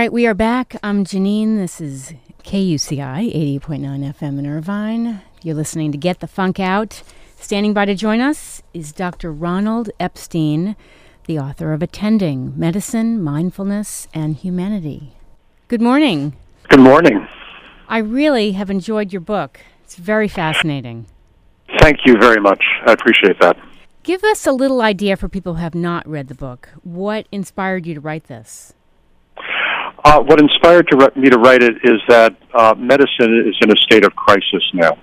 right, we are back. I'm Janine. This is KUCI 80.9 FM in Irvine. You're listening to Get the Funk Out. Standing by to join us is Dr. Ronald Epstein, the author of Attending Medicine, Mindfulness, and Humanity. Good morning. Good morning. I really have enjoyed your book. It's very fascinating. Thank you very much. I appreciate that. Give us a little idea for people who have not read the book. What inspired you to write this? Uh, what inspired to me to write it is that uh, medicine is in a state of crisis now.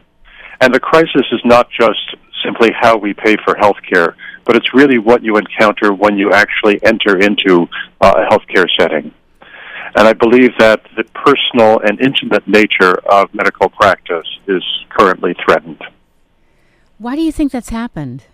And the crisis is not just simply how we pay for health care, but it's really what you encounter when you actually enter into uh, a healthcare setting. And I believe that the personal and intimate nature of medical practice is currently threatened. Why do you think that's happened?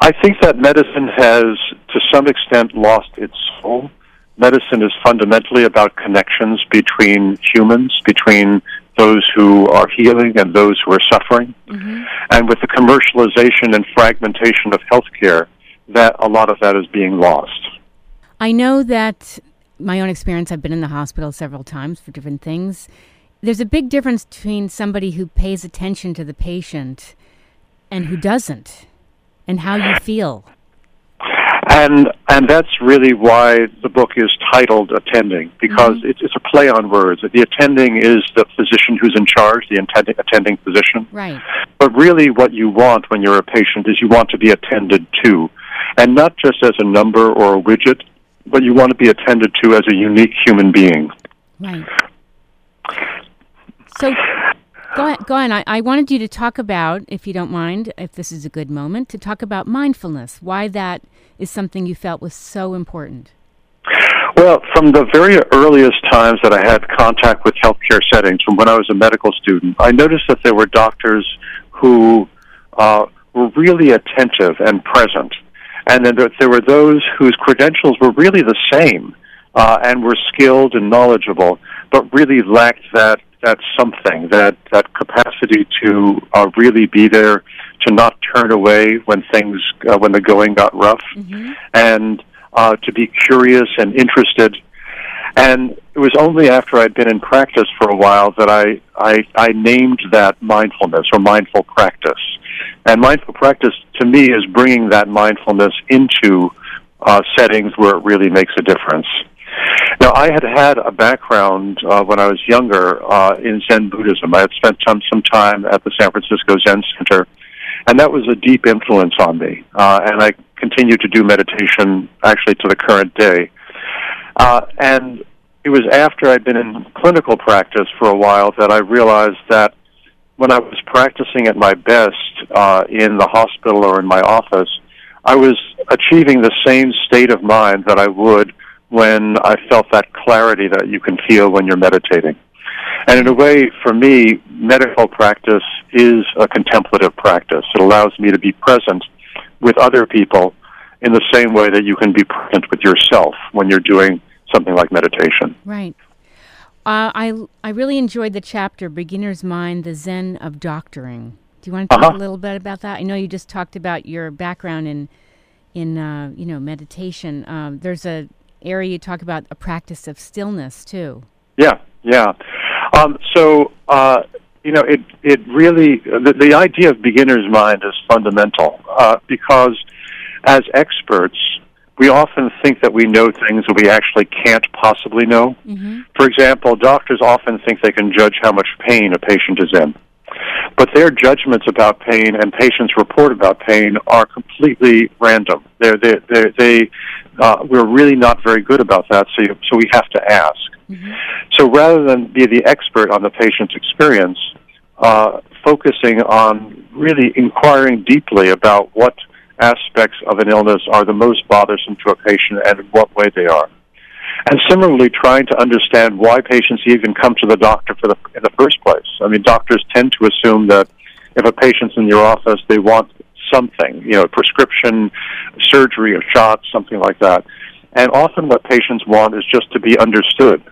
I think that medicine has, to some extent, lost its soul. Medicine is fundamentally about connections between humans, between those who are healing and those who are suffering. Mm-hmm. And with the commercialization and fragmentation of healthcare, that a lot of that is being lost. I know that my own experience, I've been in the hospital several times for different things. There's a big difference between somebody who pays attention to the patient and who doesn't, and how you feel. And and that's really why the book is titled Attending, because mm-hmm. it's, it's a play on words. The attending is the physician who's in charge, the attending, attending physician. Right. But really, what you want when you're a patient is you want to be attended to, and not just as a number or a widget, but you want to be attended to as a unique human being. Right. So Go ahead. Go on. I, I wanted you to talk about, if you don't mind, if this is a good moment, to talk about mindfulness, why that is something you felt was so important. Well, from the very earliest times that I had contact with healthcare settings, from when I was a medical student, I noticed that there were doctors who uh, were really attentive and present, and then there were those whose credentials were really the same uh, and were skilled and knowledgeable, but really lacked that that something, that that capacity to uh, really be there, to not turn away when things uh, when the going got rough, mm-hmm. and uh, to be curious and interested. And it was only after I'd been in practice for a while that I, I, I named that mindfulness or mindful practice. And mindful practice to me is bringing that mindfulness into uh, settings where it really makes a difference. Now, I had had a background uh, when I was younger uh, in Zen Buddhism. I had spent some some time at the San Francisco Zen Center, and that was a deep influence on me. Uh, and I continue to do meditation actually to the current day. Uh, and it was after I'd been in clinical practice for a while that I realized that when I was practicing at my best uh, in the hospital or in my office, I was achieving the same state of mind that I would when I felt that clarity that you can feel when you're meditating. And in a way, for me, medical practice is a contemplative practice. It allows me to be present with other people in the same way that you can be present with yourself when you're doing something like meditation. Right. Uh, I I really enjoyed the chapter "Beginner's Mind: The Zen of Doctoring." Do you want to talk uh-huh. a little bit about that? I know you just talked about your background in in uh, you know meditation. Um, there's a area you talk about a practice of stillness too. Yeah, yeah. Um, so uh, you know, it it really the, the idea of beginner's mind is fundamental uh, because as experts, we often think that we know things that we actually can't possibly know. Mm-hmm. For example, doctors often think they can judge how much pain a patient is in. But their judgments about pain and patients' report about pain are completely random. They're, they're, they're, they uh, we're really not very good about that, so, you, so we have to ask. Mm-hmm. So rather than be the expert on the patient's experience, uh, focusing on really inquiring deeply about what aspects of an illness are the most bothersome to a patient and in what way they are. And similarly, trying to understand why patients even come to the doctor for the, in the first place. I mean, doctors tend to assume that if a patient's in your office, they want something, you know, a prescription, surgery, a shot, something like that. And often what patients want is just to be understood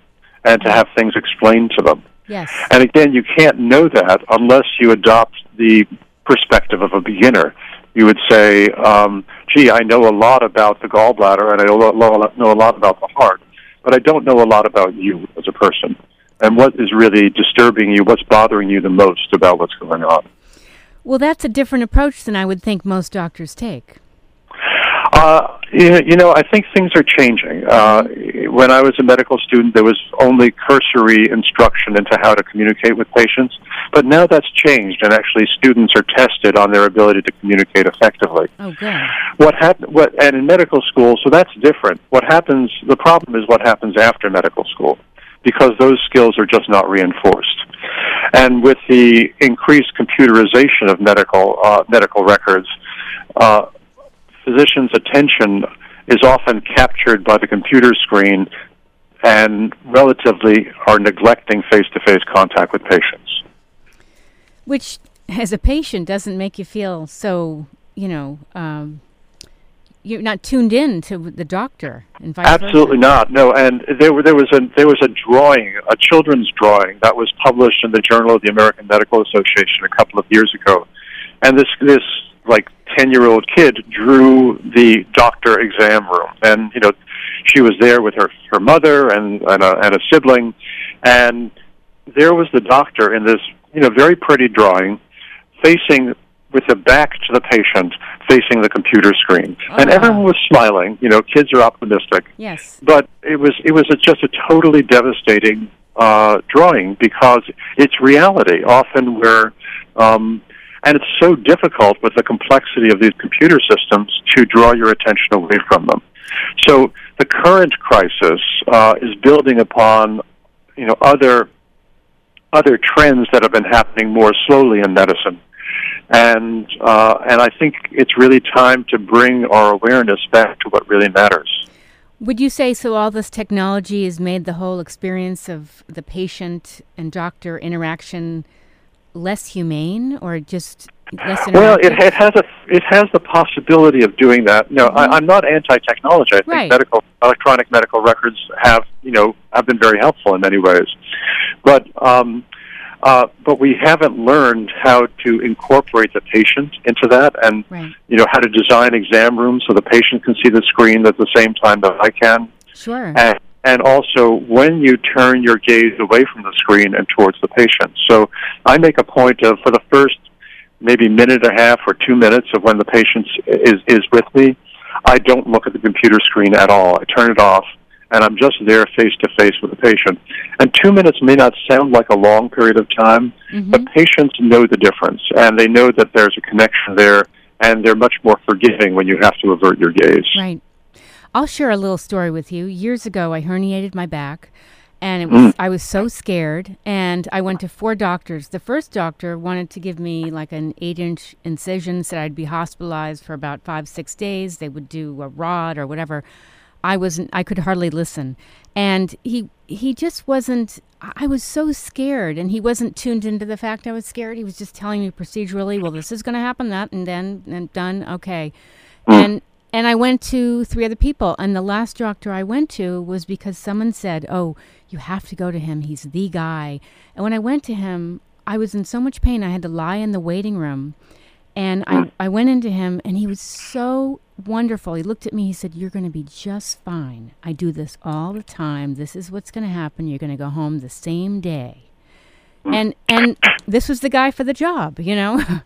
and to have things explained to them. Yes. And again, you can't know that unless you adopt the perspective of a beginner. You would say, um, gee, I know a lot about the gallbladder and I know a lot about the heart, but I don't know a lot about you as a person and what is really disturbing you, what's bothering you the most about what's going on. Well, that's a different approach than I would think most doctors take. Uh, you know, I think things are changing. Uh, when I was a medical student, there was only cursory instruction into how to communicate with patients, but now that's changed, and actually, students are tested on their ability to communicate effectively. Oh, good. What happened? What and in medical school, so that's different. What happens? The problem is what happens after medical school, because those skills are just not reinforced. And with the increased computerization of medical uh, medical records. Uh, physician's attention is often captured by the computer screen and relatively are neglecting face to face contact with patients. Which, as a patient, doesn't make you feel so, you know, um, you're not tuned in to the doctor and vice Absolutely versa. not. No, and there were there was a there was a drawing, a children's drawing that was published in the Journal of the American Medical Association a couple of years ago. And this this like 10 year old kid drew the doctor exam room and you know she was there with her her mother and and a, and a sibling and there was the doctor in this you know very pretty drawing facing with the back to the patient facing the computer screen Oh, and everyone was smiling you know kids are optimistic Yes. but it was it was a, just a totally devastating uh, drawing because it's reality. Often we're um, and it's so difficult with the complexity of these computer systems to draw your attention away from them. So the current crisis uh, is building upon you know other other trends that have been happening more slowly in medicine. And uh, and I think it's really time to bring our awareness back to what really matters. Would you say so? All this technology has made the whole experience of the patient and doctor interaction less humane, or just less? Well, it, it has a it has the possibility of doing that. No, I, I'm not anti-technology. I think Right. medical electronic medical records have you know have been very helpful in many ways, but um, uh, but we haven't learned how to incorporate the patient into that, and right. you know how to design exam rooms so the patient can see the screen at the same time that I can, Sure. and, and also when you turn your gaze away from the screen and towards the patient. So I make a point of for the first maybe minute and a half or two minutes of when the patient is is with me, I don't look at the computer screen at all. I turn it off, and I'm just there face to face with the patient. And two minutes may not sound like a long period of time, Mhm. but patients know the difference, and they know that there's a connection there, and they're much more forgiving when you have to avert your gaze. Right. I'll share a little story with you. Years ago, I herniated my back, and it was I was so scared, and I went to four doctors. The first doctor wanted to give me like an eight-inch incision, said I'd be hospitalized for about five, six days. They would do a rod or whatever. I wasn't. I could hardly listen, and he he just wasn't. I was so scared, and he wasn't tuned into the fact I was scared. He was just telling me procedurally, "Well, this is going to happen, that, and then and done. Okay." Hmm. And and I went to three other people, and the last doctor I went to was because someone said, "Oh, you have to go to him. He's the guy." And when I went to him, I was in so much pain. I had to lie in the waiting room, and I hmm. I went into him, and he was so wonderful. He looked at me. He said, "You're going to be just fine. I do this all the time. This is what's going to happen. You're going to go home the same day." And and this was the guy for the job, you know.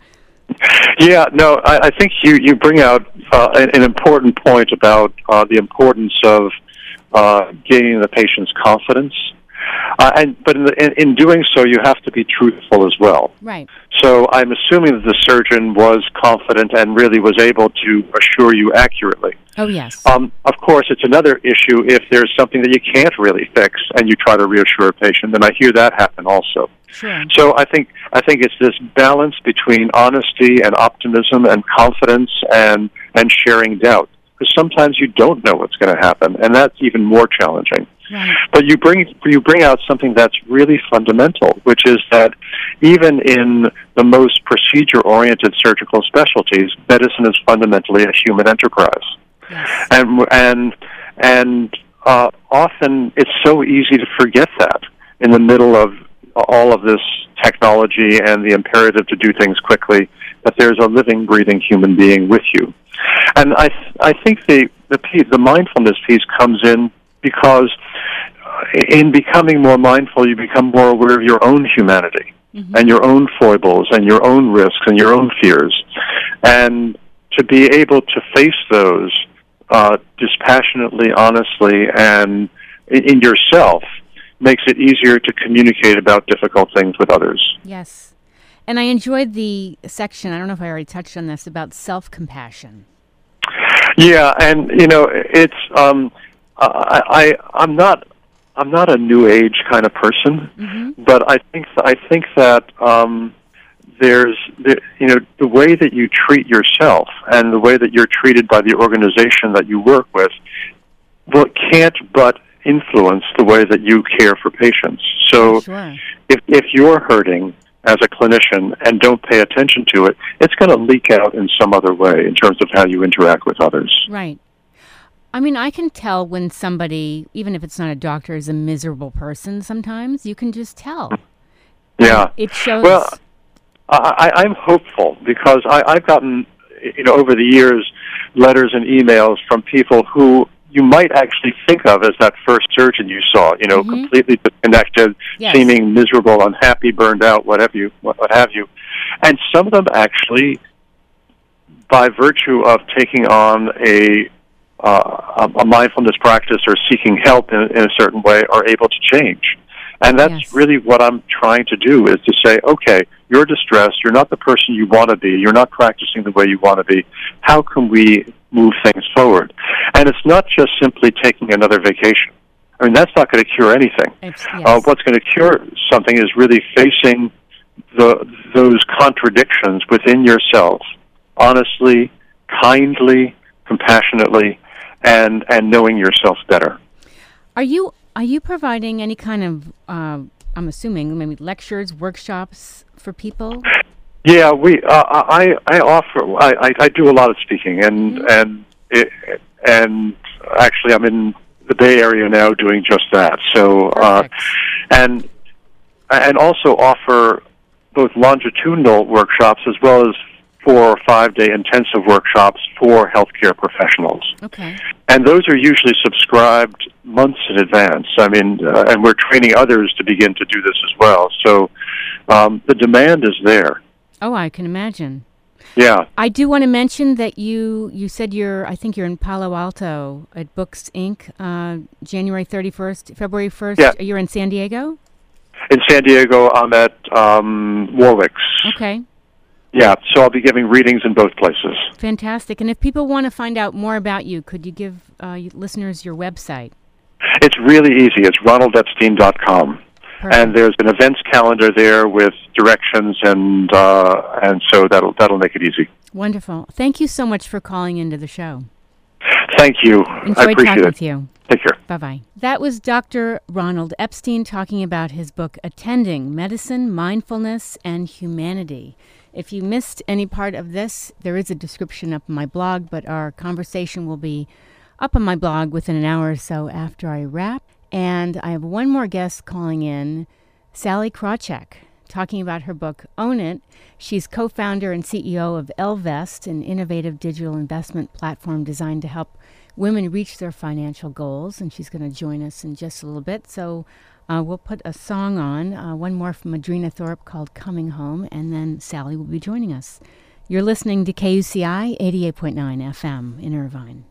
Yeah, no, I, I think you, you bring out uh, an, an important point about uh, the importance of uh, gaining the patient's confidence. Uh, and but in, the, in, in doing so, you have to be truthful as well. right. So I'm assuming that the surgeon was confident and really was able to assure you accurately. Oh yes. Um, of course, it's another issue if there's something that you can't really fix and you try to reassure a patient. And I hear that happen also. Sure. So I think I think it's this balance between honesty and optimism and confidence and and sharing doubt. Because sometimes you don't know what's going to happen, and that's even more challenging. Right. But you bring you bring out something that's really fundamental, which is that even in the most procedure-oriented surgical specialties, medicine is fundamentally a human enterprise Yes. and and and uh, often it's so easy to forget that in the middle of all of this technology and the imperative to do things quickly that there's a living breathing human being with you and i i think the the piece, the mindfulness piece comes in because in becoming more mindful, you become more aware of your own humanity mm-hmm. and your own foibles and your own risks and your own fears. And to be able to face those uh, dispassionately, honestly, and in, in yourself makes it easier to communicate about difficult things with others. Yes. And I enjoyed the section, I don't know if I already touched on this, about self compassion. Yeah, and you know, it's um I, I I'm not I'm not a new age kind of person, mm-hmm. but I think I think that um there's the, you know the way that you treat yourself and the way that you're treated by the organization that you work with well can't but influence the way that you care for patients so sure. if if you're hurting as a clinician and don't pay attention to it it's going to leak out in some other way in terms of how you interact with others right I mean, I can tell when somebody, even if it's not a doctor, is a miserable person sometimes. You can just tell. Mm-hmm. Yeah. It shows. Well, I, I'm hopeful because I, I've gotten, you know, over the years, letters and emails from people who you might actually think of as that first surgeon you saw, you know, mm-hmm. completely disconnected, yes. seeming miserable, unhappy, burned out, whatever you, what, what have you. And some of them actually, by virtue of taking on a uh, a mindfulness practice or seeking help in, in a certain way, are able to change. And that's yes. really what I'm trying to do is to say, okay, you're distressed, you're not the person you want to be, you're not practicing the way you want to be. How can we move things forward? And it's not just simply taking another vacation. I mean, that's not going to cure anything. Uh, yes. Uh, what's going to cure something is really facing the, those contradictions within yourself, honestly, kindly, compassionately, and, and knowing yourself better. Are you are you providing any kind of, uh, I'm assuming, maybe lectures, workshops for people? Yeah, we. Uh, I I offer. I, I do a lot of speaking, and mm-hmm. and it, and actually, I'm in the Bay Area now doing just that. So, uh, and and also offer both longitudinal workshops as well as four or five day intensive workshops for healthcare professionals. Okay. And those are usually subscribed months in advance. I mean, uh, and we're training others to begin to do this as well. So um, the demand is there. Oh, I can imagine. Yeah. I do want to mention that you you said you're I think you're in Palo Alto at Books Inc. Uh, January 31st, February 1st. Yeah. You're in San Diego. In San Diego, I'm at um, Warwick's. Okay. Yeah, so I'll be giving readings in both places. Fantastic. And if people want to find out more about you, could you give uh, listeners your website? It's really easy. It's ronaldepstein.com. Perfect. And there's an events calendar there with directions, and uh, and so that'll that'll make it easy. Wonderful. Thank you so much for calling into the show. Thank you. Enjoyed I appreciate talking it. with you. Take care. Bye bye. That was Dr. Ronald Epstein talking about his book, Attending Medicine, Mindfulness, and Humanity. If you missed any part of this, there is a description up on my blog, but our conversation will be up on my blog within an hour or so after I wrap. And I have one more guest calling in, Sallie Krawcheck, talking about her book, Own It. She's co founder and CEO of Ellevest, an innovative digital investment platform designed to help women reach their financial goals. And she's going to join us in just a little bit. So uh, we'll put a song on, uh, one more from Adrena Thorpe called Coming Home, and then Sallie will be joining us. You're listening to KUCI 88.9 FM in Irvine.